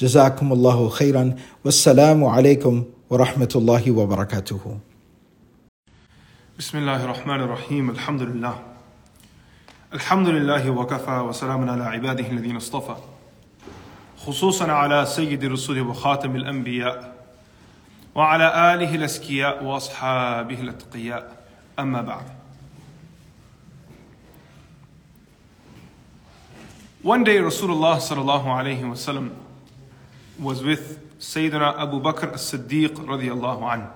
جزاكم الله خيرا. والسلام عليكم ورحمة الله وبركاته. بسم الله الرحمن الرحيم. الحمد لله. الحمد لله وكفى وسلام على عباده الذين اصطفى. خصوصا على سيد الرسل وخاتم الأنبياء وعلى آله الأسكياء وأصحابه الأتقياء. أما بعد. One day Rasulullah sallallahu alayhi wasallam was with Sayyidina Abu Bakr as-Siddiq radiyallahu anhu.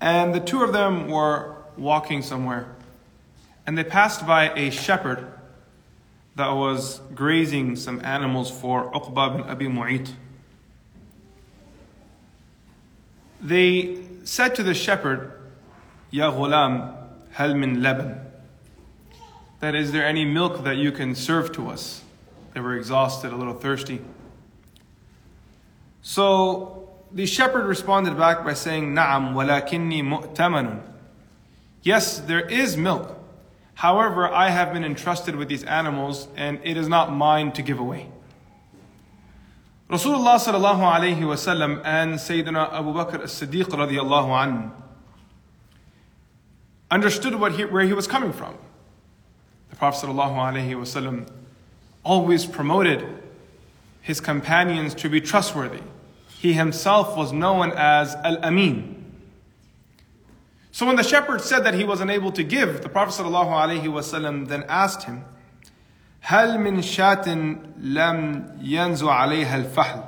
And the two of them were walking somewhere. And they passed by a shepherd that was grazing some animals for Uqba bin Abi Mu'ayt. They said to the shepherd, Ya ghulam, hal min laban. That is there any milk that you can serve to us? They were exhausted, a little thirsty. So the shepherd responded back by saying, Na'am, walakinni mu'tamanun. Yes, there is milk. However, I have been entrusted with these animals and it is not mine to give away. Rasulullah sallallahu alayhi wasallam and Sayyidina Abu Bakr as-Siddiq radiyallahu anhu understood what he, where he was coming from. The Prophet sallallahu alayhi wasallam always promoted his companions to be trustworthy. He himself was known as Al Amin. So when the shepherd said that he was unable to give, the Prophet ﷺ then asked him, هل من شاة لم ينزو عليها الفحل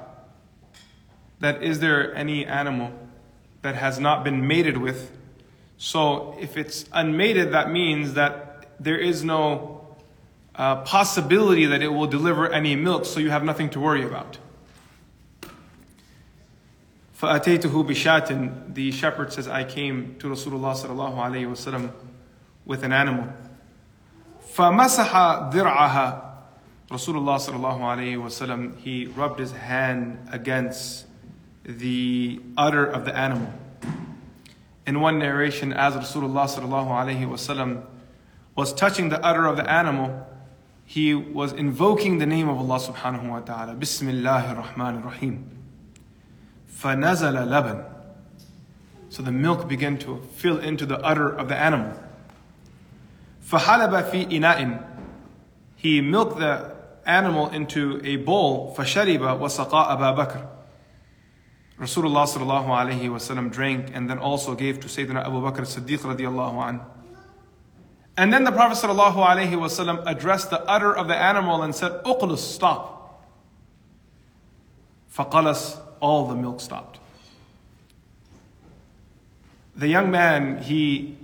That is there any animal that has not been mated with? So if it's unmated, that means that there is no uh, possibility that it will deliver any milk, so you have nothing to worry about. فأتيته بشاة The shepherd says, I came to Rasulullah sallallahu alayhi wasallam with an animal. فمسح درعها Rasulullah sallallahu alayhi wasallam he rubbed his hand against the udder of the animal. In one narration, as Rasulullah sallallahu alayhi wasallam was touching the udder of the animal, he was invoking the name of Allah subhanahu wa ta'ala. Bismillahir Rahmanir Rahim. فَنَزَلَ لَبَنٍ So the milk began to fill into the udder of the animal. فَحَلَبَ فِي إِنَاءٍ He milked the animal into a bowl. فَشَرِبَ وَسَقَى أَبَا بَكْرٍ Rasulullah sallallahu alayhi wasallam drank and then also gave to Sayyidina Abu Bakr as-Siddiq radiallahu anhu. And then the Prophet ﷺ addressed the udder of the animal and said, Uqlus, stop. Faqalas, all the milk stopped. The young man, he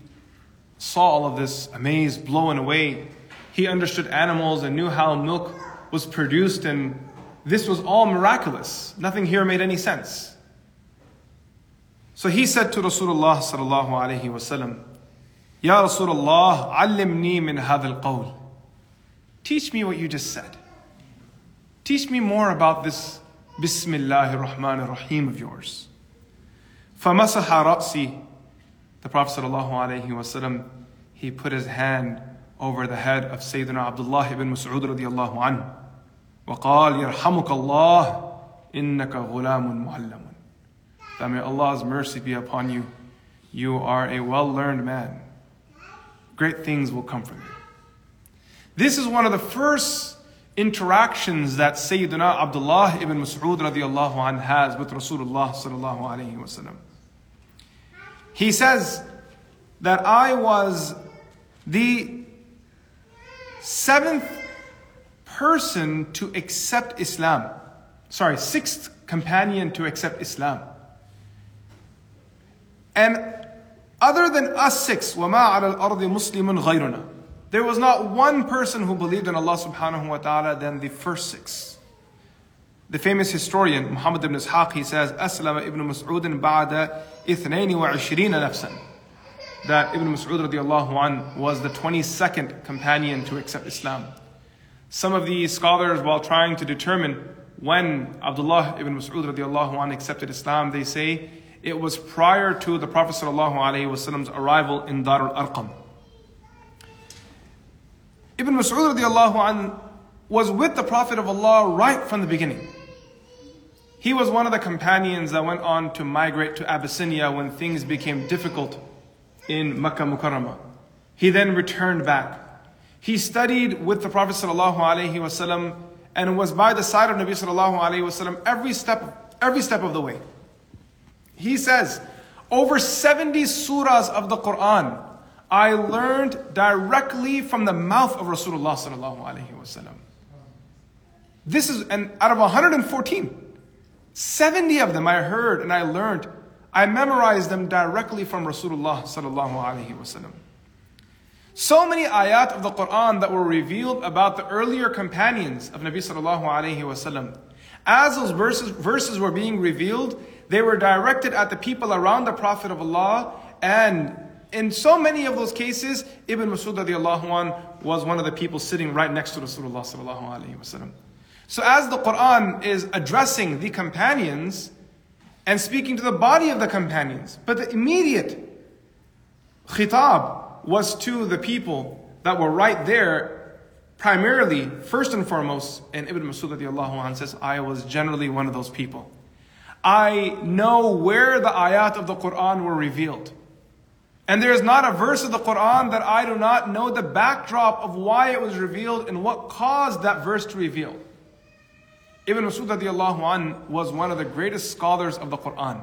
saw all of this, amazed, blown away. He understood animals and knew how milk was produced, and this was all miraculous. Nothing here made any sense. So he said to Rasulullah sallallahu wasallam, Ya Rasulullah, allimni min hadha al Teach me what you just said. Teach me more about this Bismillahir Rahmanir Rahim of yours. فَمَسَحَ رَأْسِي The Prophet sallallahu alayhi wasallam, he put his hand over the head of Sayyidina Abdullah ibn Mas'ud radiallahu anhu. وقال يرحمك الله إنك غلام معلم. That may Allah's mercy be upon you. You are a well-learned man great things will come from you. This is one of the first interactions that Sayyidina Abdullah ibn Mas'ud radiallahu anh has with Rasulullah sallallahu alayhi wasallam. He says that I was the seventh person to accept Islam. Sorry, sixth companion to accept Islam. And other than us six, وَمَا عَلَى الْأَرْضِ مُسْلِمٌ غَيْرُنَا There was not one person who believed in Allah subhanahu wa ta'ala than the first six. The famous historian Muhammad ibn Ishaq, he says, أسلم ibn مسعود بعد 22 نفسا. That Ibn Mas'ud radiallahu an was the 22nd companion to accept Islam. Some of the scholars, while trying to determine when Abdullah ibn Mas'ud radiallahu an accepted Islam, they say it was prior to the Prophet Wasallam's arrival in Darul Arqam. Ibn Mas'ud was with the Prophet of Allah right from the beginning. He was one of the companions that went on to migrate to Abyssinia when things became difficult in Makkah Mukarramah. He then returned back. He studied with the Prophet ﷺ and was by the side of Nabi ﷺ every step, every step of the way. He says, over 70 surahs of the Quran I learned directly from the mouth of Rasulullah sallallahu alaihi wasallam. This is and out of 114, 70 of them I heard and I learned. I memorized them directly from Rasulullah sallallahu alaihi wasallam. So many ayat of the Quran that were revealed about the earlier companions of Nabi sallallahu alaihi wasallam. As those verses, verses were being revealed, they were directed at the people around the Prophet of Allah and in so many of those cases, Ibn Masud radiallahu was one of the people sitting right next to Rasulullah. So as the Quran is addressing the companions and speaking to the body of the companions, but the immediate khitab was to the people that were right there, primarily, first and foremost, and Ibn Masud radiallahu says, I was generally one of those people. I know where the ayat of the Quran were revealed. And there is not a verse of the Quran that I do not know the backdrop of why it was revealed and what caused that verse to reveal. Ibn Masud radiallahu an was one of the greatest scholars of the Quran.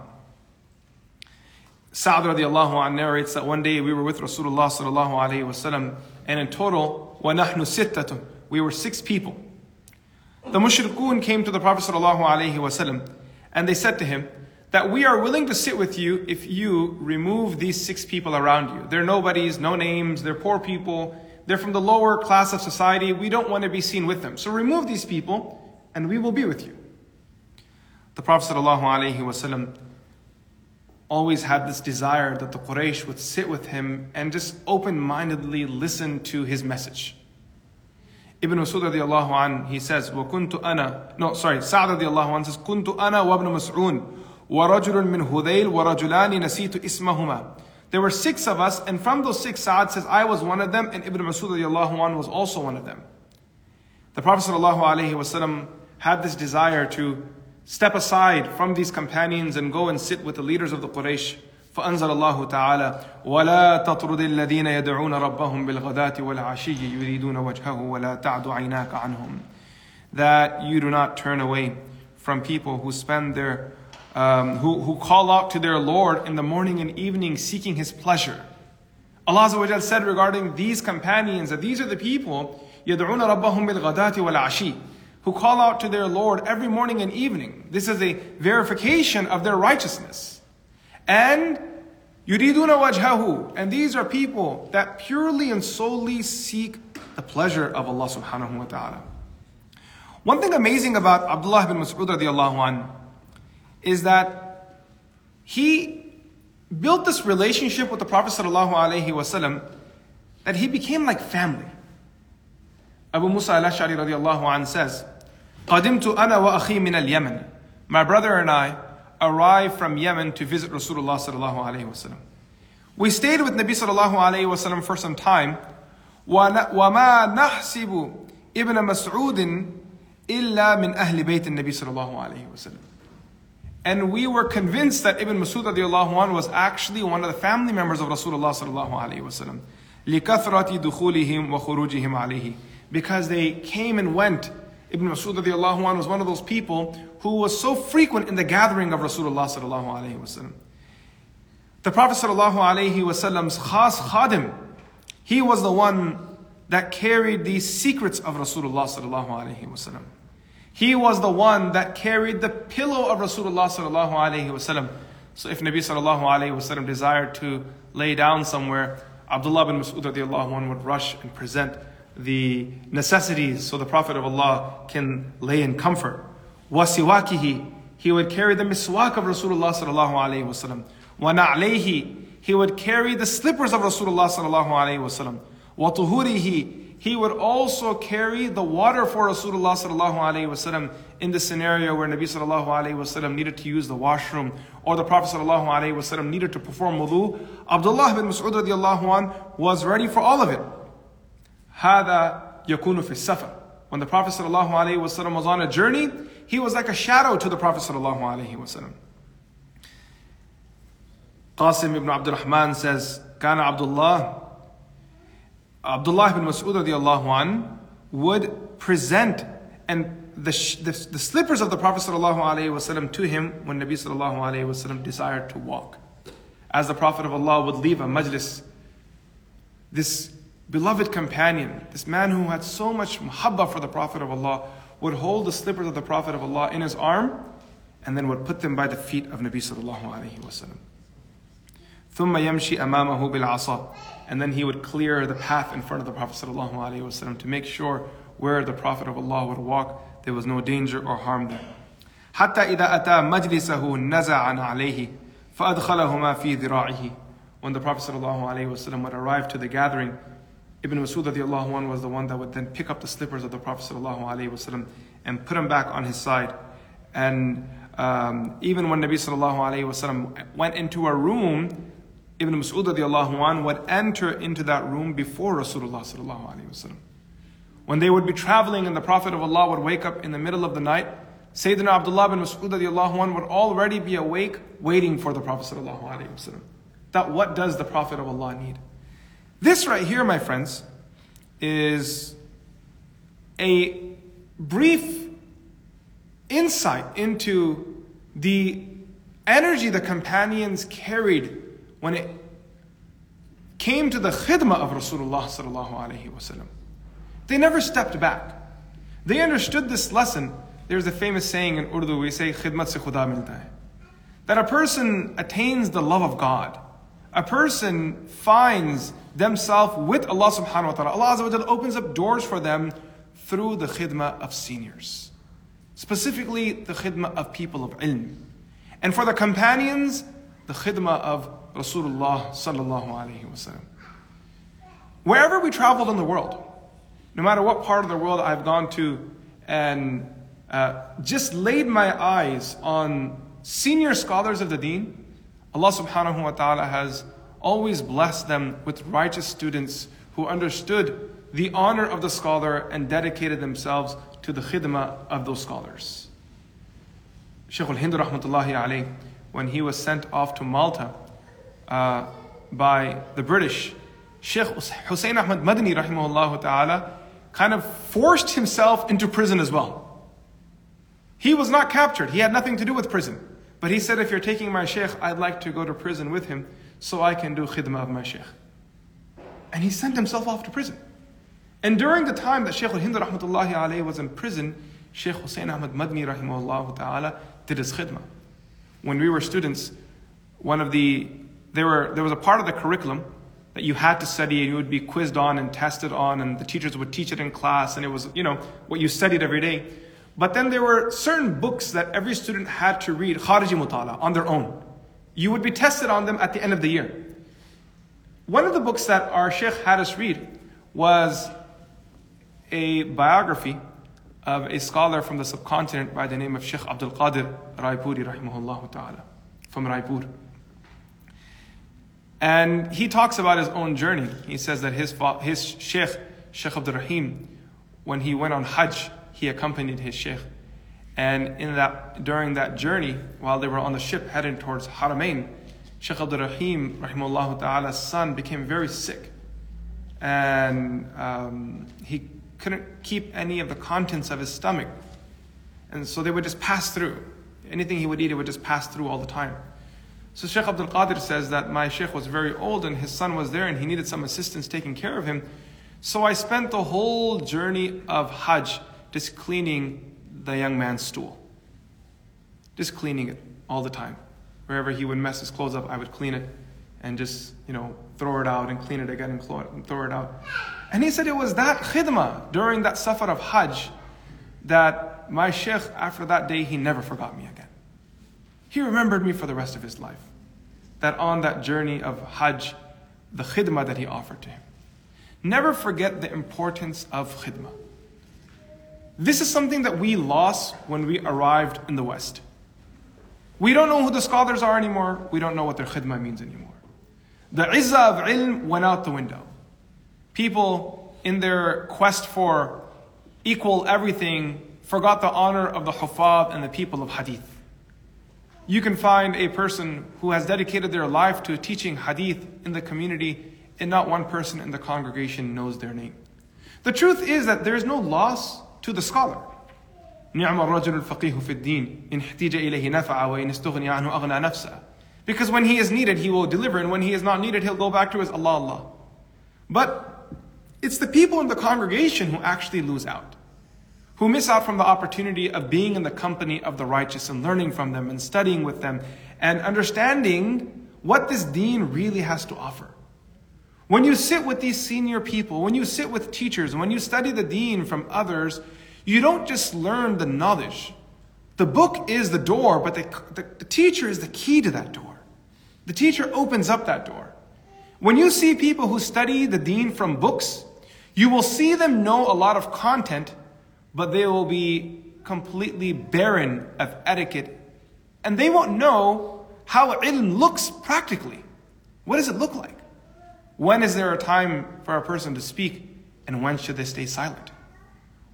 Sa'd radiallahu an narrates that one day we were with Rasulullah sallallahu alayhi wasallam and in total, وَنَحْنُ سِتَّةٌ We were six people. The mushrikun came to the Prophet sallallahu alayhi wasallam and they said to him that we are willing to sit with you if you remove these six people around you. They're nobodies, no names, they're poor people, they're from the lower class of society. We don't want to be seen with them. So remove these people and we will be with you. The Prophet ﷺ always had this desire that the Quraysh would sit with him and just open mindedly listen to his message. Ibn Masud radiallahu an, he says, وَكُنْتُ أَنَا No, sorry, Sa'd radiallahu an says, كُنْتُ أَنَا وَابْنُ مَسْعُونَ وَرَجُلٌ مِّنْ هُذَيْلٍ وَرَجُلَانِ نَسِيتُ إِسْمَهُمَا There were six of us, and from those six, Sa'ad says, I was one of them, and Ibn Masud radiallahu an was also one of them. The Prophet ﷺ had this desire to step aside from these companions and go and sit with the leaders of the Quraysh. فأنزل الله تعالى ولا تطرد الذين يدعون ربهم بالغداة والعشي يريدون وجهه ولا تعد عيناك عنهم that you do not turn away from people who spend their um, who, who call out to their Lord in the morning and evening seeking His pleasure. Allah said regarding these companions that these are the people يدعون ربهم بالغداة والعشي who call out to their Lord every morning and evening. This is a verification of their righteousness. And yuriduna wajhahu. And these are people that purely and solely seek the pleasure of Allah subhanahu wa ta'ala. One thing amazing about Abdullah bin Mas'ud radiallahu anh is that he built this relationship with the Prophet sallallahu alaihi wasallam that he became like family. Abu Musa al-Ash'ari radiallahu anh says, قدمت أنا وأخي من اليمن. My brother and I arrived from Yemen to visit Rasulullah sallallahu alaihi wasallam. We stayed with Nabi sallallahu alaihi wasallam for some time. وما نحسب ابن مسعود إلا من أهل بيت النبي صلى الله عليه وسلم. And we were convinced that Ibn Masud radiallahu was actually one of the family members of Rasulullah sallallahu alayhi wasallam. لِكَثْرَةِ دُخُولِهِمْ وَخُرُوجِهِمْ عَلَيْهِ Because they came and went Ibn Mas'ud radiallahu was one of those people who was so frequent in the gathering of Rasulullah sallallahu alayhi wasallam. The Prophet sallallahu alayhi wasallam's khas khadim, he was the one that carried the secrets of Rasulullah sallallahu alayhi wasallam. He was the one that carried the pillow of Rasulullah sallallahu alayhi wasallam. So if Nabi sallallahu alayhi wasallam desired to lay down somewhere, Abdullah bin Mas'ud radiallahu anhu would rush and present the necessities so the Prophet of Allah can lay in comfort. Wasiwakihi, he would carry the miswak of Rasulullah sallallahu alayhi wasallam. Wa he would carry the slippers of Rasulullah sallallahu alayhi wasallam. Wa tuhurihi, he would also carry the water for Rasulullah sallallahu alayhi wasallam in the scenario where Nabi sallallahu alayhi wasallam needed to use the washroom or the Prophet sallallahu alayhi wasallam needed to perform wudu. Abdullah bin Mas'ud radiallahu anh was ready for all of it. هذا يكون في السفر. When the Prophet ﷺ was on a journey, he was like a shadow to the Prophet ﷺ. Qasim ibn Abdul Rahman says, كان عبد الله Abdullah ibn Mas'ud radiallahu an would present and the, the, the slippers of the Prophet ﷺ to him when Nabi ﷺ desired to walk. As the Prophet of Allah would leave a majlis, this beloved companion, this man who had so much muhabba for the Prophet of Allah, would hold the slippers of the Prophet of Allah in his arm and then would put them by the feet of Nabi sallallahu alayhi wasallam. ثم يمشي أمامه بالعصا and then he would clear the path in front of the Prophet sallallahu alayhi wasallam to make sure where the Prophet of Allah would walk there was no danger or harm there. حتى إذا أتى مجلسه نزع عليه فأدخلهما في ذراعه When the Prophet sallallahu alayhi wasallam would arrive to the gathering, Ibn Masud radiallahu anh was the one that would then pick up the slippers of the Prophet wasallam and put them back on his side. And um, even when Nabi wasallam went into a room, Ibn Masud radiallahu anh would enter into that room before Rasulullah. When they would be traveling and the Prophet of Allah would wake up in the middle of the night, Sayyidina Abdullah bin Mas'ud would already be awake waiting for the Prophet. That what does the Prophet of Allah need? This right here, my friends, is a brief insight into the energy the companions carried when it came to the khidmah of Rasulullah sallallahu alaihi wasallam. They never stepped back. They understood this lesson. There's a famous saying in Urdu, we say, khidmat se khuda milta hai. That a person attains the love of God. A person finds themselves with Allah subhanahu wa ta'ala. Allah Azza wa opens up doors for them through the khidmah of seniors. Specifically, the khidmah of people of ilm. And for the companions, the khidmah of Rasulullah sallallahu alayhi wasallam. Wherever we traveled in the world, no matter what part of the world I've gone to and uh, just laid my eyes on senior scholars of the deen, Allah subhanahu wa ta'ala has always blessed them with righteous students who understood the honor of the scholar and dedicated themselves to the khidmah of those scholars. Shaykh al-Hind rahmatullahi alayh, when he was sent off to Malta uh, by the British, Sheikh Hussein Ahmad Madani rahimahullah ta'ala kind of forced himself into prison as well. He was not captured. He had nothing to do with prison. But he said, if you're taking my sheikh, I'd like to go to prison with him so I can do khidmah of my sheikh. And he sent himself off to prison. And during the time that Shaykh al-Hind rahmatullahi alayhi was in prison, Shaykh Hussein Ahmad Madni rahimahullah ta'ala did his khidmah. When we were students, one of the, there, were, there was a part of the curriculum that you had to study and you would be quizzed on and tested on and the teachers would teach it in class and it was, you know, what you studied every day. But then there were certain books that every student had to read, khariji mutala, on their own. You would be tested on them at the end of the year. One of the books that our Sheikh had us read was a biography of a scholar from the subcontinent by the name of Sheikh Abdul Qadir Raipuri, rahimahullah ta'ala, from Raipur. And he talks about his own journey. He says that his, his Sheikh, Sheikh Abdul Rahim, when he went on Hajj, he accompanied his Sheikh. And in that, during that journey, while they were on the ship heading towards Haramain, Sheikh Abdul Rahim, rahimahullah ta'ala's son, became very sick. And um, he couldn't keep any of the contents of his stomach. And so they would just pass through. Anything he would eat, it would just pass through all the time. So Sheikh Abdul Qadir says that my Sheikh was very old and his son was there and he needed some assistance taking care of him. So I spent the whole journey of Hajj just cleaning the young man's stool. Just cleaning it all the time. Wherever he would mess his clothes up, I would clean it and just, you know, throw it out and clean it again and throw it out. And he said it was that khidmah during that safar of Hajj that my Sheikh, after that day, he never forgot me again. He remembered me for the rest of his life. That on that journey of Hajj, the khidmah that he offered to him. Never forget the importance of khidmah. This is something that we lost when we arrived in the West. We don't know who the scholars are anymore. We don't know what their khidmah means anymore. The izzah of ilm went out the window. People, in their quest for equal everything, forgot the honor of the hufad and the people of hadith. You can find a person who has dedicated their life to teaching hadith in the community, and not one person in the congregation knows their name. The truth is that there is no loss to the scholar. نعم الرجل الفقيه في الدين إن احتيج إليه نفع وإن استغني عنه أغنى نفسه Because when he is needed, he will deliver, and when he is not needed, he'll go back to his Allah Allah. But it's the people in the congregation who actually lose out who miss out from the opportunity of being in the company of the righteous and learning from them and studying with them and understanding what this deen really has to offer. When you sit with these senior people, when you sit with teachers, when you study the deen from others, you don't just learn the knowledge. The book is the door, but the, the, the teacher is the key to that door. The teacher opens up that door. When you see people who study the deen from books, you will see them know a lot of content but they will be completely barren of etiquette and they won't know how ilm looks practically. What does it look like? When is there a time for a person to speak and when should they stay silent?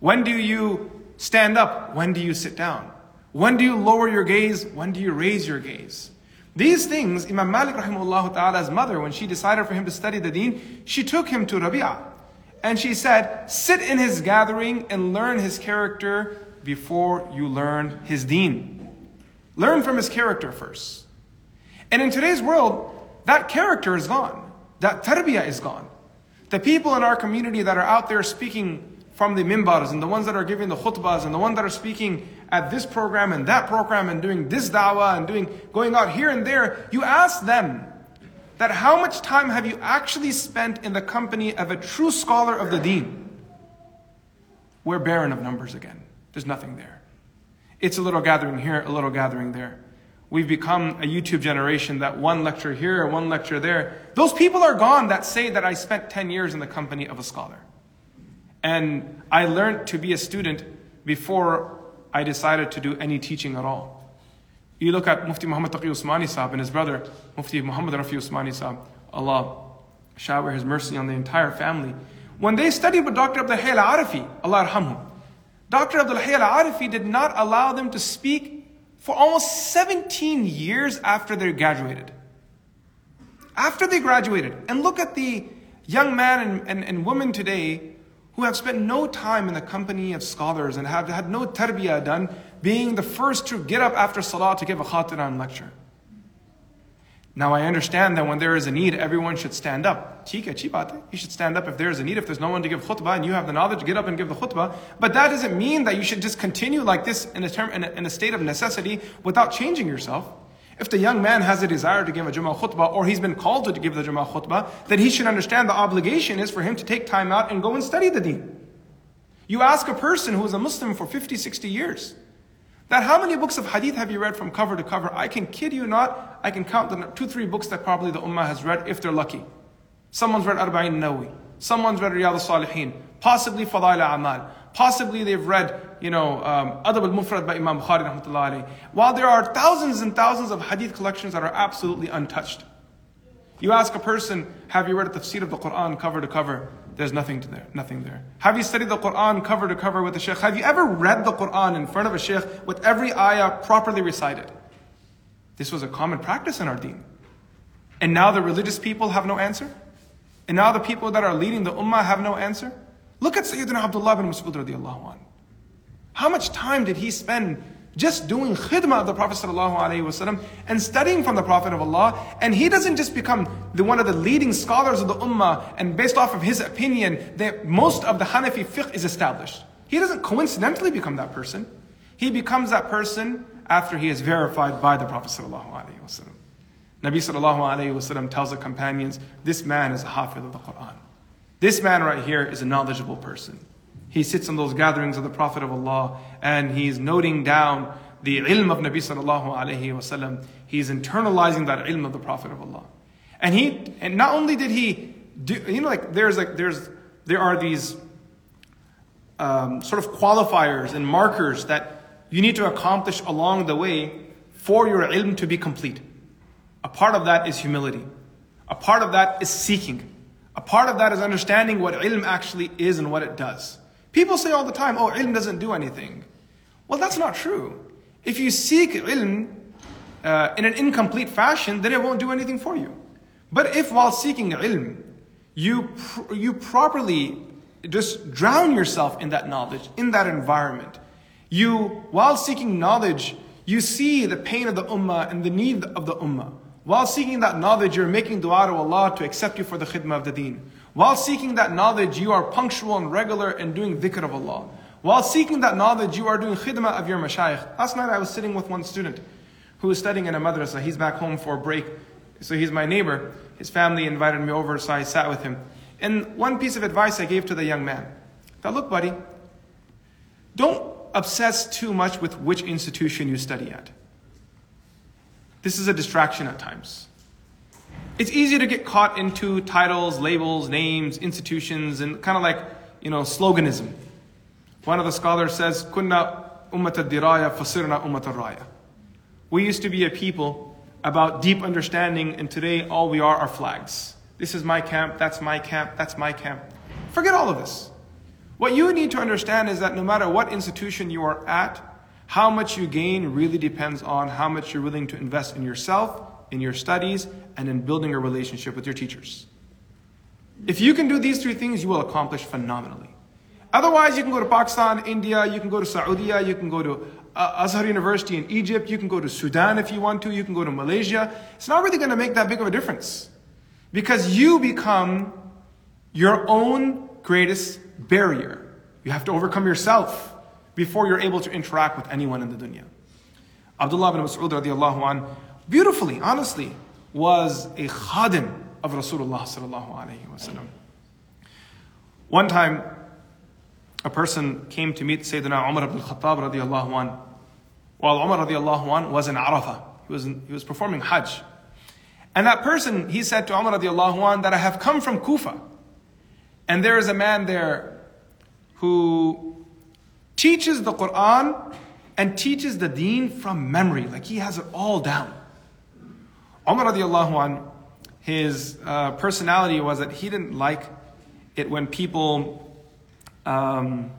When do you stand up? When do you sit down? When do you lower your gaze? When do you raise your gaze? These things, Imam Malik rahimahullah ta'ala's mother, when she decided for him to study the deen, she took him to Rabi'ah. And she said, Sit in his gathering and learn his character before you learn his deen. Learn from his character first. And in today's world, that character is gone. That tarbiyah is gone. The people in our community that are out there speaking from the mimbars and the ones that are giving the khutbahs and the ones that are speaking at this program and that program and doing this da'wah and doing going out here and there, you ask them, that how much time have you actually spent in the company of a true scholar of the deen? We're barren of numbers again. There's nothing there. It's a little gathering here, a little gathering there. We've become a YouTube generation that one lecture here, one lecture there. Those people are gone that say that I spent 10 years in the company of a scholar. And I learned to be a student before I decided to do any teaching at all. You look at Mufti Muhammad Taqi Usmani Sahib and his brother, Mufti Muhammad Rafi Usmani Sahib, Allah shower his mercy on the entire family. When they studied with Dr. Abdul Hayy al-Arifi, Allah arhamhum, Dr. Abdul Hayy al-Arifi did not allow them to speak for almost 17 years after they graduated. After they graduated. And look at the young man and, and, and woman today who have spent no time in the company of scholars and have had no tarbiyah done, being the first to get up after salah to give a khatiran lecture. Now I understand that when there is a need, everyone should stand up. You should stand up if there is a need. If there's no one to give khutbah and you have the knowledge, get up and give the khutbah. But that doesn't mean that you should just continue like this in a, term, in a, in a state of necessity without changing yourself. If the young man has a desire to give a Jummah khutbah or he's been called to give the Jummah khutbah, then he should understand the obligation is for him to take time out and go and study the deen. You ask a person who is a Muslim for 50, 60 years, that how many books of hadith have you read from cover to cover? I can kid you not, I can count the two, three books that probably the Ummah has read if they're lucky. Someone's read Arba'in Nawawi. Someone's read Riyadh al-Salihin. Possibly Fadail al A'mal. Possibly they've read, you know, um, Adab al-Mufrad by Imam Bukhari rahmatullahi While there are thousands and thousands of hadith collections that are absolutely untouched. You ask a person, have you read the tafsir of the Quran cover to cover? There's nothing to there, nothing there. Have you studied the Quran cover to cover with a sheikh? Have you ever read the Quran in front of a sheikh with every ayah properly recited? This was a common practice in our deen. And now the religious people have no answer? And now the people that are leading the ummah have no answer? Look at Sayyidina Abdullah bin Mas'ud radiallahu anh. How much time did he spend just doing khidmah of the Prophet ﷺ and studying from the Prophet of Allah. And he doesn't just become the, one of the leading scholars of the Ummah, and based off of his opinion, that most of the Hanafi fiqh is established. He doesn't coincidentally become that person. He becomes that person after he is verified by the Prophet ﷺ. Nabi Wasallam tells the companions, this man is a hafiz of the Quran. This man right here is a knowledgeable person. He sits in those gatherings of the Prophet of Allah and he's noting down the ilm of Nabi sallallahu alayhi wasallam. He's internalizing that ilm of the Prophet of Allah. And he, and not only did he do, you know, like there's like, there's, there are these um, sort of qualifiers and markers that you need to accomplish along the way for your ilm to be complete. A part of that is humility. A part of that is seeking. A part of that is understanding what ilm actually is and what it does. People say all the time, oh, ilm doesn't do anything. Well, that's not true. If you seek ilm uh, in an incomplete fashion, then it won't do anything for you. But if while seeking ilm, you, pr- you properly just drown yourself in that knowledge, in that environment, you, while seeking knowledge, you see the pain of the ummah and the need of the ummah. While seeking that knowledge, you're making dua to Allah to accept you for the khidmah of the deen. While seeking that knowledge, you are punctual and regular and doing dhikr of Allah. While seeking that knowledge, you are doing khidmah of your mashayikh. Last night I was sitting with one student who was studying in a madrasa. He's back home for a break. So he's my neighbor. His family invited me over, so I sat with him. And one piece of advice I gave to the young man. That look, buddy, don't obsess too much with which institution you study at. This is a distraction at times. It's easy to get caught into titles, labels, names, institutions, and kind of like, you know, sloganism. One of the scholars says, Kunna ummat al-diraya fasirna ummat al-raya. We used to be a people about deep understanding, and today all we are are flags. This is my camp, that's my camp, that's my camp. Forget all of this. What you need to understand is that no matter what institution you are at, how much you gain really depends on how much you're willing to invest in yourself, in your studies, and in building a relationship with your teachers. If you can do these three things, you will accomplish phenomenally. Otherwise, you can go to Pakistan, India, you can go to Saudi, you can go to uh, Azhar University in Egypt, you can go to Sudan if you want to, you can go to Malaysia. It's not really going to make that big of a difference. Because you become your own greatest barrier. You have to overcome yourself before you're able to interact with anyone in the dunya. Abdullah bin Mas'ud radiallahu anh, beautifully, honestly, was a khadim of Rasulullah sallallahu alayhi wasallam. One time, a person came to meet Sayyidina Umar ibn Khattab radiallahu anh, while Umar radiallahu anh was in Arafah. He was, he was performing Hajj. And that person, he said to Umar radiallahu anh, that I have come from Kufa. And there is a man there who teaches the Quran and teaches the deen from memory. Like he has it all down. Umar radiallahu anh, his uh, personality was that he didn't like it when people um,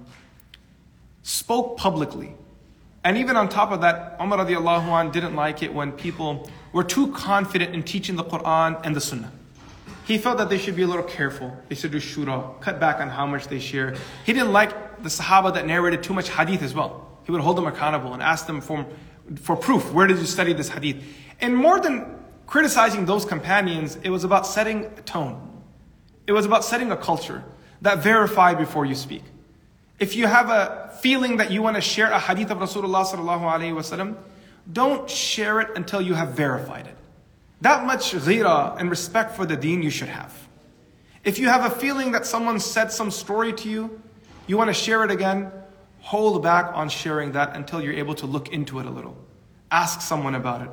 spoke publicly. And even on top of that, Umar radiallahu anh didn't like it when people were too confident in teaching the Quran and the Sunnah. He felt that they should be a little careful. They should do shura, cut back on how much they share. He didn't like the Sahaba that narrated too much hadith as well. He would hold them accountable and ask them for, for proof. Where did you study this hadith? And more than criticizing those companions, it was about setting a tone. It was about setting a culture that verify before you speak. If you have a feeling that you want to share a hadith of Rasulullah sallallahu alaihi wasallam, don't share it until you have verified it. That much ghira and respect for the deen you should have. If you have a feeling that someone said some story to you, you want to share it again, hold back on sharing that until you're able to look into it a little. Ask someone about it.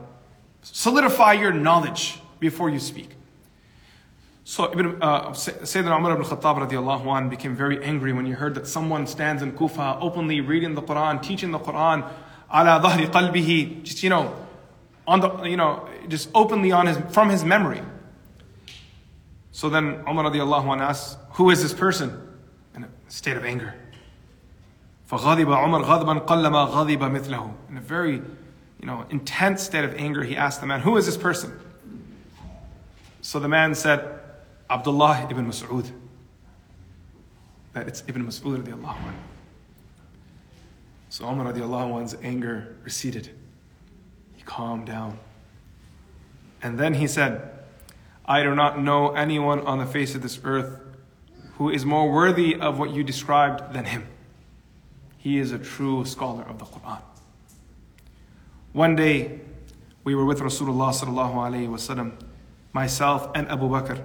Solidify your knowledge before you speak. So Ibn, uh, Sayyidina Umar ibn Khattab radiallahu anh became very angry when he heard that someone stands in Kufa openly reading the Quran, teaching the Quran, ala dhahri qalbihi, just, you know, on the, you know, just openly on his, from his memory. So then Umar radiallahu anh asks, who is this person? In a state of anger. فغضب عمر غضبا قلما غضب مثله. In a very you know, intense state of anger, he asked the man, Who is this person? So the man said, Abdullah ibn Mas'ud. that it's Ibn Mas'ud radiallahu anhu. So Umar radiallahu anhu's anger receded. He calmed down. And then he said, I do not know anyone on the face of this earth who is more worthy of what you described than him. He is a true scholar of the Quran. One day, we were with Rasulullah sallallahu alaihi wasallam, myself and Abu Bakr,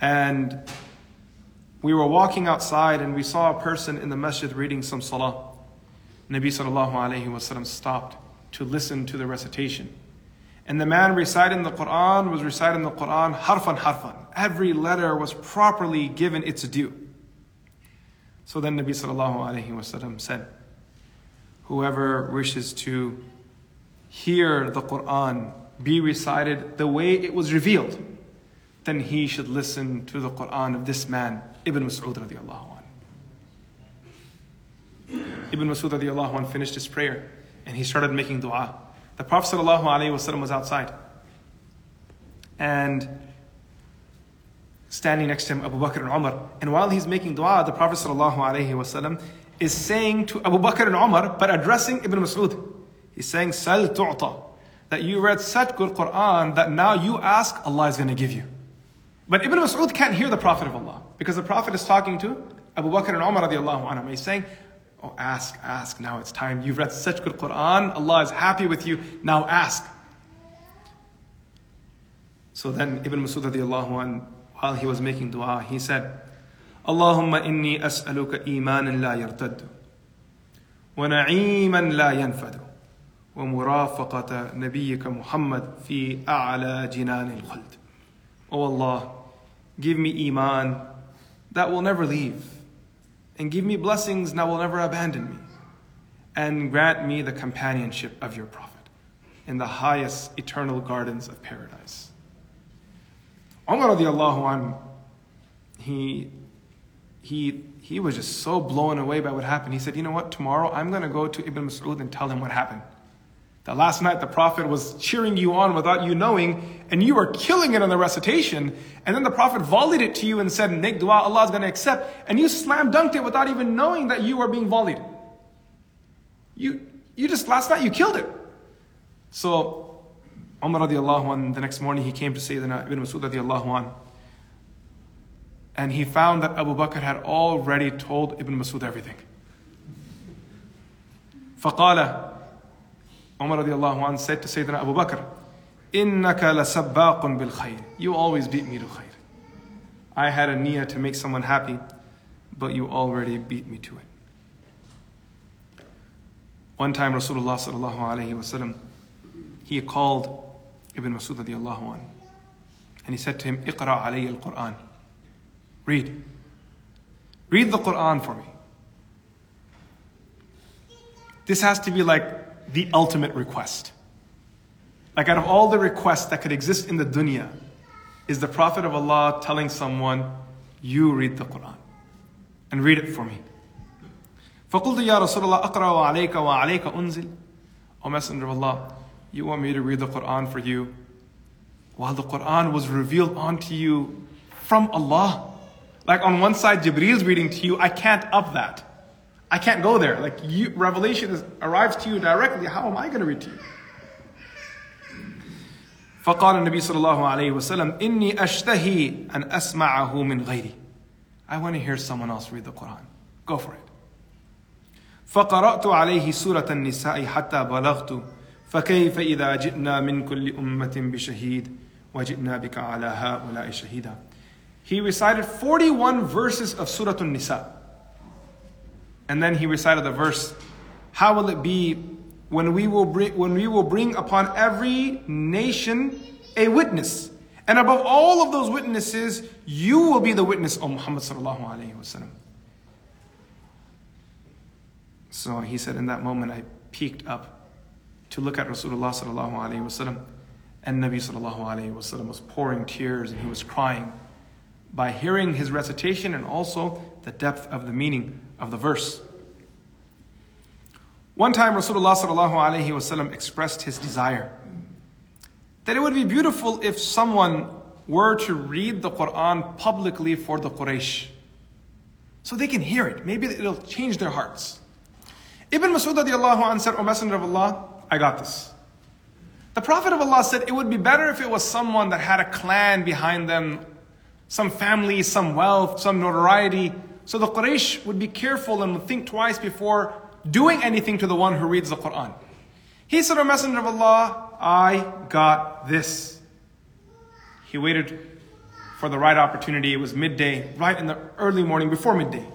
and we were walking outside and we saw a person in the masjid reading some salah. Nabi sallallahu alaihi wasallam stopped to listen to the recitation. And the man reciting the Quran was reciting the Quran harfan harfan. Every letter was properly given its due. So then Nabi sallallahu alaihi wasallam said, Whoever wishes to hear the Quran be recited the way it was revealed, then he should listen to the Quran of this man, Ibn Mas'ud radiallahu anh. Ibn Mas'ud radiallahu anh finished his prayer and he started making dua. The Prophet ﷺ was outside. And standing next to him, Abu Bakr and Umar. And while he's making dua, the Prophet ﷺ is saying to Abu Bakr and Umar, but addressing Ibn Mas'ud. He's saying, Sal tu'ta. That you read such good Quran that now you ask, Allah is going to give you. But Ibn Mas'ud can't hear the Prophet of Allah because the Prophet is talking to Abu Bakr and Umar anhu. He's saying, Oh, ask, ask, now it's time. You've read such good Quran, Allah is happy with you, now ask. So then Ibn Masud radiallahu anh, while he was making dua, he said, Allahumma inni as'aluka imanan la yartaddu, wa na'iman la murafaqata nabiyyika Muhammad fi a'la jinan al-khuld. Oh Allah, give me iman that will never leave and give me blessings that will never abandon me, and grant me the companionship of your Prophet in the highest eternal gardens of paradise. Umar radiallahu anhu, he, he, he was just so blown away by what happened. He said, You know what? Tomorrow I'm going to go to Ibn Mas'ud and tell him what happened. That last night the Prophet was cheering you on without you knowing, and you were killing it on the recitation, and then the Prophet volleyed it to you and said, Make dua, Allah is going to accept, and you slam dunked it without even knowing that you were being volleyed. You, you just, last night you killed it. So, Umar radiallahu anh, the next morning he came to Sayyidina Ibn Masud radiallahu anh, and he found that Abu Bakr had already told Ibn Masud everything. فقال Umar radiallahu anh said to Sayyidina Abu Bakr, إِنَّكَ لَسَبَّاقٌ بِالْخَيْرِ You always beat me to khair. I had a niyyah to make someone happy, but you already beat me to it. One time Rasulullah sallallahu alayhi wasallam, he called Ibn Masud radiallahu anh, and he said to him, اقرأ علي القرآن. Read. Read the Quran for me. This has to be like the ultimate request. Like out of all the requests that could exist in the dunya, is the Prophet of Allah telling someone, you read the Quran and read it for me. فقلت يا رسول الله أقرأ عليك وعليك أنزل O Messenger of Allah, you want me to read the Quran for you while the Quran was revealed onto you from Allah. Like on one side, Jibreel is reading to you, I can't up that. I can't go there. Like you, revelation is, arrives to you directly. How am I going to read to you? فقال النبي صلى الله عليه وسلم إني أشتهي أن أسمعه من غيري I want to hear someone else read the Quran. Go for it. فقرأت عليه سورة النساء حتى بلغت فكيف إذا جئنا من كل أمة بشهيد وجئنا بك على هؤلاء شهيدا He recited 41 verses of Surah An-Nisa. And then he recited the verse, How will it be when we will bring, when we will bring upon every nation a witness? And above all of those witnesses, you will be the witness, O Muhammad. So he said, in that moment, I peeked up to look at Rasulullah and Nabi sallallahu was pouring tears and he was crying by hearing his recitation and also the depth of the meaning of the verse. One time Rasulullah expressed his desire that it would be beautiful if someone were to read the Quran publicly for the Quraysh. so they can hear it. Maybe it'll change their hearts. Ibn Masud anh said, O Messenger of Allah, I got this. The Prophet of Allah said it would be better if it was someone that had a clan behind them, some family, some wealth, some notoriety. So the Quraysh would be careful and would think twice before doing anything to the one who reads the Quran. He said, O Messenger of Allah, I got this. He waited for the right opportunity. It was midday, right in the early morning, before midday.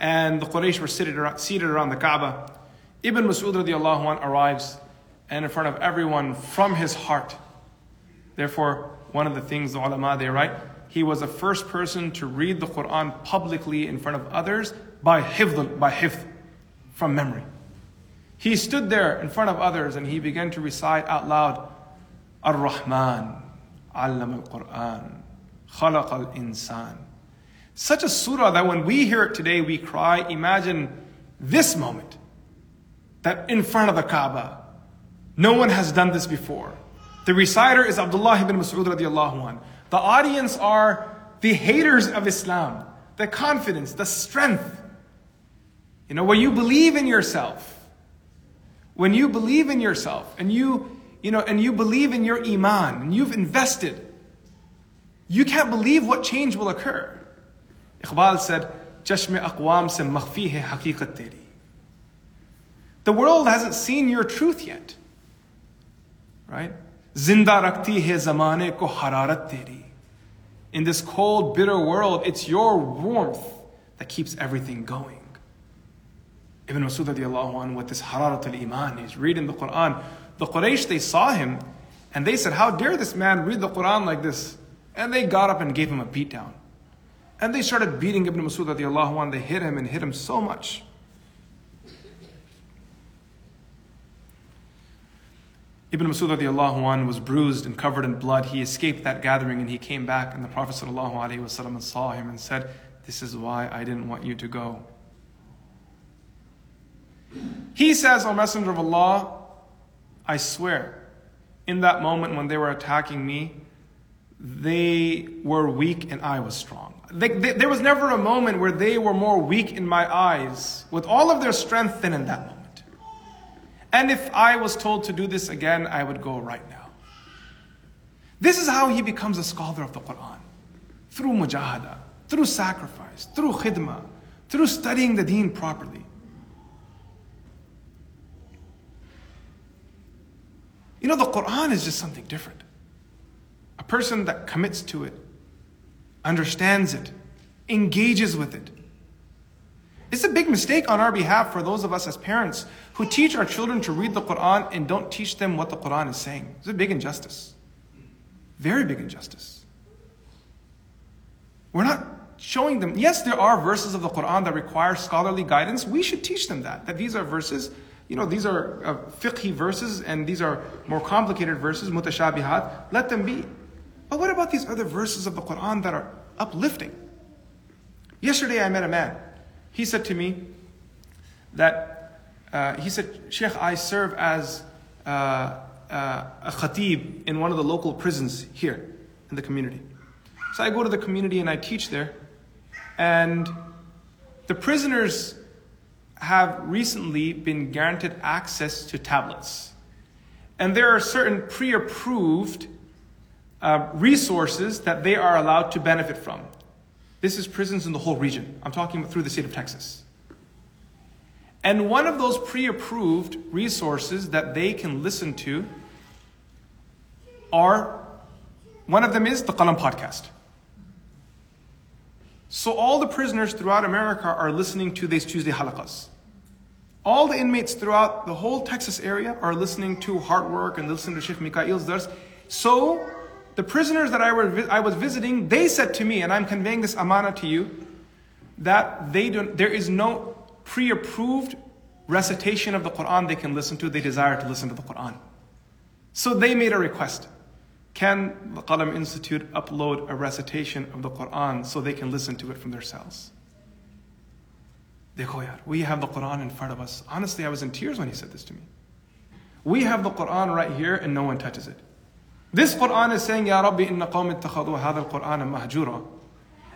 And the Quraysh were seated around, seated around the Kaaba. Ibn Mas'ud radiallahu anh arrives and in front of everyone from his heart. Therefore, one of the things the ulama they write, he was the first person to read the Quran publicly in front of others by hifd, by hifd, from memory. He stood there in front of others and he began to recite out loud, Ar-Rahman, Allam al-Quran, Khalaq al-Insan. Such a surah that when we hear it today, we cry. Imagine this moment that in front of the Kaaba, no one has done this before. The reciter is Abdullah ibn Mas'ud radiallahu anh. The audience are the haters of Islam, the confidence, the strength. You know, when you believe in yourself, when you believe in yourself and you, you know, and you believe in your iman and you've invested, you can't believe what change will occur. Iqbal said, teri. The world hasn't seen your truth yet. Right? Zinda rakti hai zamane ko hararat teri. In this cold, bitter world, it's your warmth that keeps everything going. Ibn Masud radiallahu anhu with this hararat al-iman, he's reading the Quran. The Quraysh, they saw him and they said, how dare this man read the Quran like this? And they got up and gave him a beatdown. And they started beating Ibn Masud radiallahu anhu. They hit him and hit him so much. Ibn Masud radiallahu anhu was bruised and covered in blood. He escaped that gathering and he came back and the Prophet sallallahu alaihi wasallam saw him and said, this is why I didn't want you to go. He says, O Messenger of Allah, I swear, in that moment when they were attacking me, they were weak and I was strong. They, they, there was never a moment where they were more weak in my eyes with all of their strength than in that moment. And if I was told to do this again, I would go right now. This is how he becomes a scholar of the Quran through mujahada, through sacrifice, through khidmah, through studying the deen properly. You know, the Quran is just something different. A person that commits to it, understands it, engages with it. It's a big mistake on our behalf for those of us as parents who teach our children to read the Quran and don't teach them what the Quran is saying. It's a big injustice. Very big injustice. We're not showing them, yes, there are verses of the Quran that require scholarly guidance. We should teach them that, that these are verses you know, these are uh, fiqhi verses and these are more complicated verses, mutashabihat. Let them be. But what about these other verses of the Quran that are uplifting? Yesterday I met a man. He said to me that, uh, he said, Sheikh, I serve as uh, uh, a khatib in one of the local prisons here in the community. So I go to the community and I teach there. And the prisoners have recently been granted access to tablets. And there are certain pre approved uh, resources that they are allowed to benefit from. This is prisons in the whole region. I'm talking through the state of Texas. And one of those pre approved resources that they can listen to are one of them is the Qalam podcast. So all the prisoners throughout America are listening to these Tuesday halaqas. All the inmates throughout the whole Texas area are listening to Hard Work and listening to Sheikh Mikail's dars. So the prisoners that I, were, I was visiting, they said to me, and I'm conveying this amana to you, that they don't, there is no pre-approved recitation of the Quran they can listen to. They desire to listen to the Quran. So they made a request. Can the Qalam Institute upload a recitation of the Quran so they can listen to it from their cells? Dekho yaar, we have the Quran in front of us. Honestly, I was in tears when he said this to me. We have the Quran right here and no one touches it. This Quran is saying, Ya Rabbi, inna qawmi ittakhadu hadha al-Quran mahjura.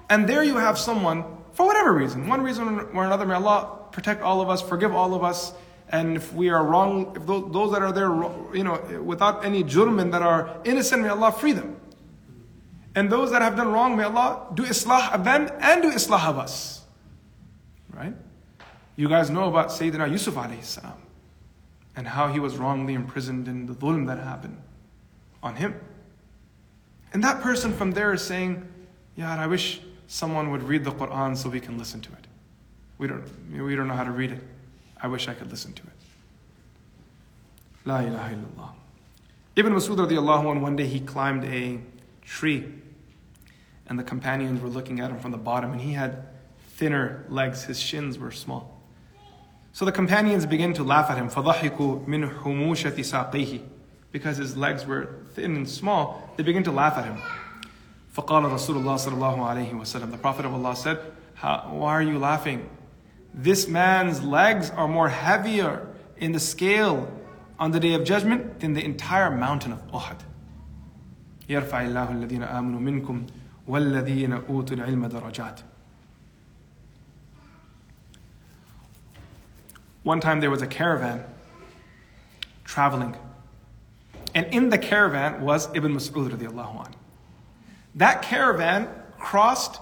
And there you have someone for whatever reason, one reason or another, may Allah protect all of us, forgive all of us, and if we are wrong, if those, those that are there, you know, without any jurm that are innocent, may Allah free them. And those that have done wrong, may Allah do islah of them and do islah of us. Right? You guys know about Sayyidina Yusuf alayhi salam and how he was wrongly imprisoned and the dhulm that happened on him. And that person from there is saying, Yeah, I wish someone would read the Quran so we can listen to it. We don't, we don't know how to read it. I wish I could listen to it. La ilaha illallah. Ibn Masud radiallahu anh, one day he climbed a tree and the companions were looking at him from the bottom and he had thinner legs, his shins were small. So the companions began to laugh at him. فَضَحِكُوا مِنْ حُمُوشَةِ سَاقِيهِ because his legs were thin and small, they began to laugh at him. فَقَالَ رَسُولُ اللَّهِ صَلَى اللَّهُ عَلَيْهِ وَسَلَّمَ The Prophet of Allah said, Why are you laughing? This man's legs are more heavier in the scale on the Day of Judgment than the entire mountain of Uhud. يَرْفَعِ اللَّهُ الَّذِينَ آمَنُوا مِنْكُمْ وَالَّذِينَ أُوتُوا الْعِلْمَ دَرَجَاتٍ One time there was a caravan traveling and in the caravan was Ibn Mas'ud radiallahu anh. That caravan crossed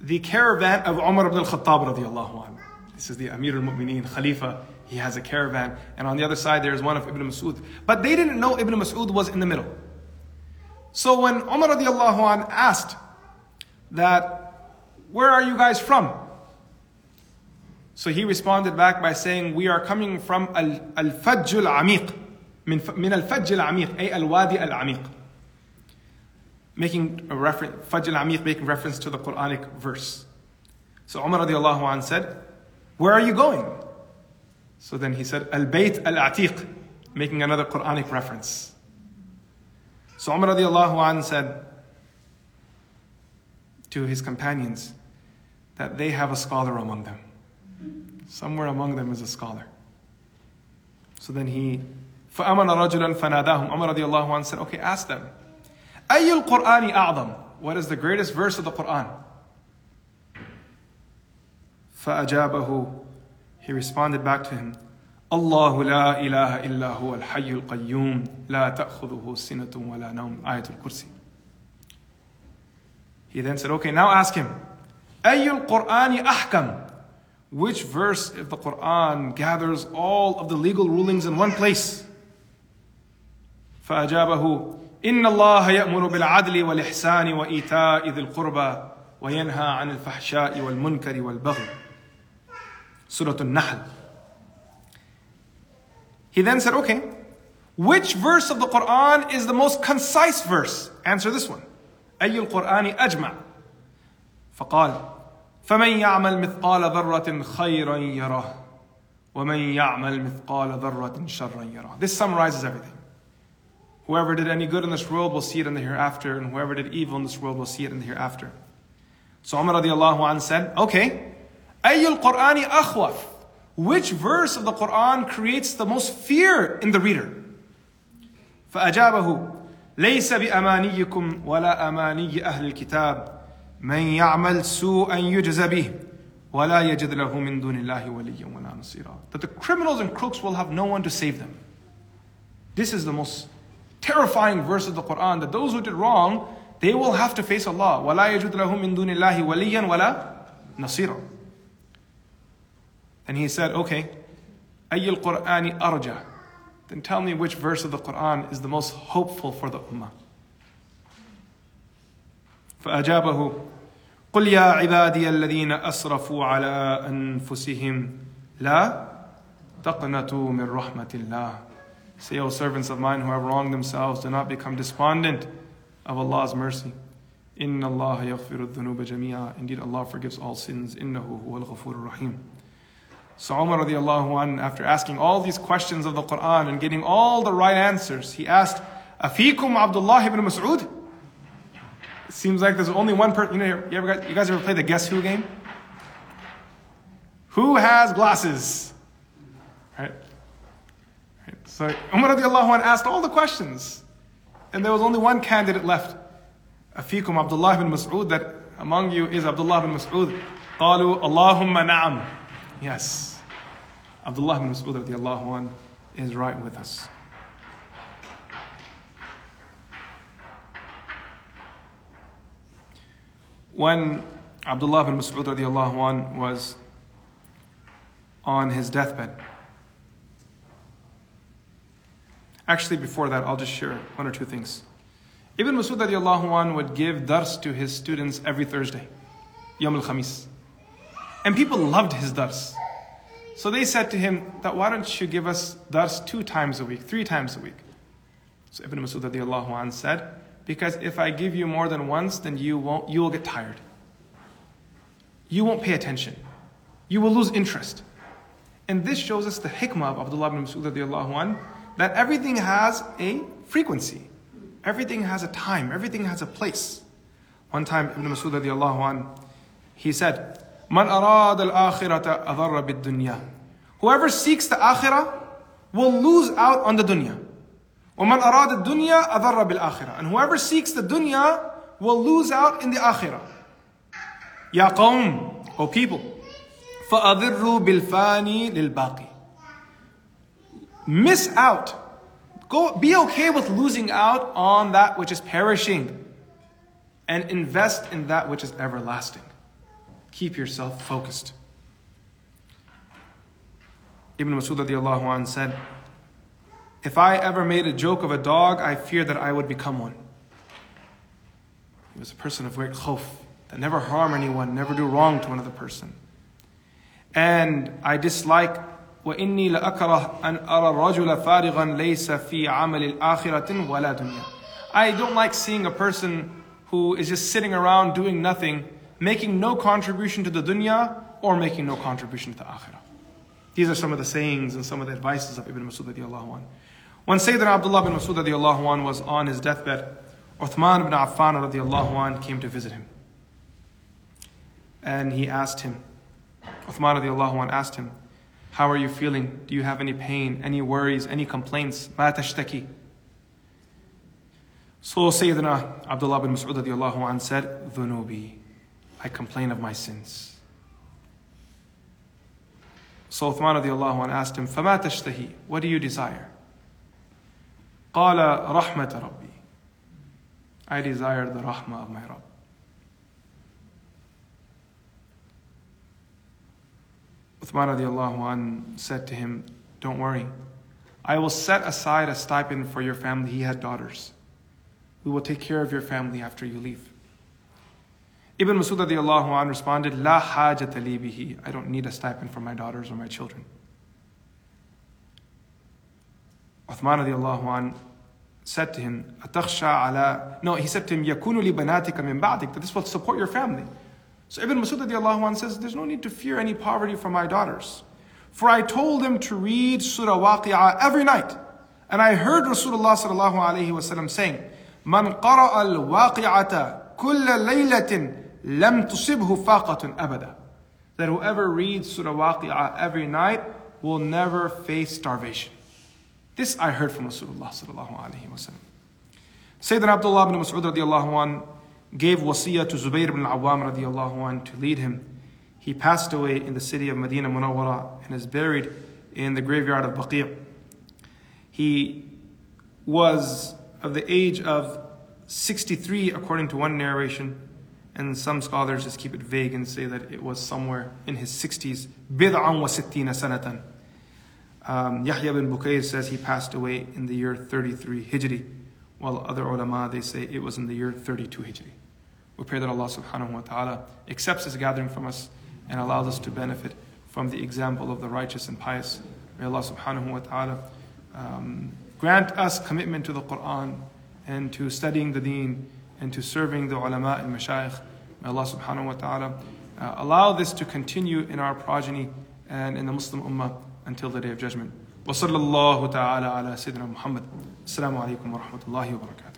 the caravan of Umar ibn al-Khattab radiallahu anh. This is the Amir al-Mu'mineen, Khalifa. He has a caravan. And on the other side, there's one of Ibn Mas'ud. But they didn't know Ibn Mas'ud was in the middle. So when Umar radiallahu anh asked that, where are you guys from? So he responded back by saying, we are coming from al-Fajj al-Amiq. من من الفج العميق أي الوادي العميق making a reference Fajj al-Amiq making reference to the Quranic verse so Umar radiallahu anh said where are you going? So then he said, Al Bayt Al Atiq, making another Quranic reference. So Umar radiallahu anh said to his companions that they have a scholar among them. Somewhere among them is a scholar. So then he, فَأَمَنَ رَجُلًا فَنَادَاهُمْ Umar radiallahu anh said, okay, ask them. أَيُّ الْقُرْآنِ أَعْظَمُ What is the greatest verse of the Qur'an? فأجابه He responded back to him الله لا إله إلا هو الحي القيوم لا تأخذه سنة ولا نوم آية الكرسي He then said, okay, now ask him, أي القرآن أحكم? Which verse of the Quran gathers all of the legal rulings in one place? فأجابه إن الله يأمر بالعدل والإحسان وإيتاء ذي القربى وينهى عن الفحشاء والمنكر والبغي Surah An-Nahl. He then said, okay, which verse of the Quran is the most concise verse? Answer this one. أي القرآن أجمع فقال فمن يعمل مثقال ذرة خيرا يره ومن يعمل مثقال ذرة شرا يره This summarizes everything. Whoever did any good in this world will see it in the hereafter, and whoever did evil in this world will see it in the hereafter. So Umar radiallahu anh said, okay, أي القرآن أخوف Which verse of the Quran creates the most fear in the reader? فأجابه ليس بأمانيكم ولا أماني أهل الكتاب من يعمل سوءا يجز به ولا يجد له من دون الله وليا ولا نصيرا That the criminals and crooks will have no one to save them. This is the most terrifying verse of the Quran that those who did wrong, they will have to face Allah. ولا يجد له من دون الله وليا ولا نصيرا And he said, okay, أي القرآن أرجى Then tell me which verse of the Quran is the most hopeful for the Ummah. فأجابه قل يا عبادي الذين أسرفوا على أنفسهم لا تقنطوا من رحمة الله Say, O servants of mine who have wronged themselves, do not become despondent of Allah's mercy. Inna Allah yaghfiru dhunuba jami'a. Indeed, Allah forgives all sins. Innahu huwal ghafurur rahim. So Umar radiallahu an, after asking all these questions of the Quran and getting all the right answers, he asked, Afikum Abdullah ibn Mas'ud? It seems like there's only one person. You know, you, ever got, you guys ever play the Guess Who game? Who has glasses? Right? right. So Umar radiallahu an asked all the questions. And there was only one candidate left. Afikum Abdullah ibn Mas'ud, that among you is Abdullah ibn Mas'ud. قالوا اللهم نعم. Yes. Abdullah ibn Mas'ud radiallahu anh is right with us. When Abdullah ibn Mas'ud radiallahu anh was on his deathbed, actually before that, I'll just share one or two things. Ibn Mas'ud anh would give dars to his students every Thursday, Yom al-Khamis. And people loved his dars. So they said to him that why don't you give us dars two times a week, three times a week? So Ibn Masud anh said, because if I give you more than once, then you won't you will get tired. You won't pay attention. You will lose interest. And this shows us the hikmah of Abdullah ibn Masud that everything has a frequency. Everything has a time, everything has a place. One time Ibn Masud radiallahu anh, he said, Man arad al-akhirata adarra bid-dunya. Whoever seeks the akhirah will lose out on the dunya. وَمَنْ أَرَادَ الدُّنْيَا أَضَرَّ بِالْآخِرَةِ And whoever seeks the dunya will lose out in the akhirah. يا قوم, O people, فَأَضِرُّوا بِالْفَانِي لِلْبَاقِي Miss out. Go, be okay with losing out on that which is perishing and invest in that which is everlasting. Keep yourself focused. Ibn Masud said, If I ever made a joke of a dog, I fear that I would become one. He was a person of great khawf, that never harm anyone, never do wrong to another person. And I dislike وإني لأكره أن أرى الرجل فارغا ليس في عمل الآخرة ولا دنيا. I don't like seeing a person who is just sitting around doing nothing making no contribution to the dunya or making no contribution to the akhirah. These are some of the sayings and some of the advices of Ibn Masud radiallahu anh. When Sayyidina Abdullah bin Masud radiallahu anh was on his deathbed, Uthman ibn Affan radiallahu anh came to visit him. And he asked him, Uthman radiallahu anh asked him, How are you feeling? Do you have any pain, any worries, any complaints? Ma tashtaki? So Sayyidina Abdullah bin Mas'ud radiallahu anh said, Dhunubi. I complain of my sins. So Uthman radiallahu anh asked him, فَمَا تَشْتَهِي What do you desire? قَالَ رَحْمَةَ رَبِّي I desire the rahmah of my Rabb. Uthman radiallahu anh said to him, Don't worry. I will set aside a stipend for your family. He had daughters. We will take care of your family after you leave. Ibn Masud radiallahu anh responded, La hajat bihi. I don't need a stipend for my daughters or my children. Uthman radiallahu anh said to him, ala. No, he said to him, Yakunu li banatika min ba'dik. That this will support your family. So Ibn Masud says, There's no need to fear any poverty for my daughters. For I told them to read Surah Waqi'ah every night. And I heard Rasulullah saying, Man qara'a al-waqi'ata kulla laylatin lam tusibhu faqatun abada. That whoever reads Surah Waqi'ah every night will never face starvation. This I heard from Rasulullah alayhi wa. Sayyidina Abdullah ibn Mas'ud radiallahu anhu gave wasiyah to Zubayr ibn al-Awwam radiallahu an to lead him. He passed away in the city of Medina Munawwara and is buried in the graveyard of Baqi'. He was of the age of 63 according to one narration and some scholars just keep it vague and say that it was somewhere in his 60s. Bid'an wa sittina sanatan. Um, Yahya bin Bukayr says he passed away in the year 33 Hijri, while other ulama they say it was in the year 32 Hijri. We pray that Allah subhanahu wa ta'ala accepts this gathering from us and allows us to benefit from the example of the righteous and pious. May Allah subhanahu wa ta'ala um, grant us commitment to the Quran and to studying the deen and to serving the ulama and mashayikh. May Allah subhanahu wa ta'ala uh, allow this to continue in our progeny and in the Muslim ummah until the day of judgment. وصلى الله تعالى على سيدنا محمد السلام عليكم ورحمة الله وبركاته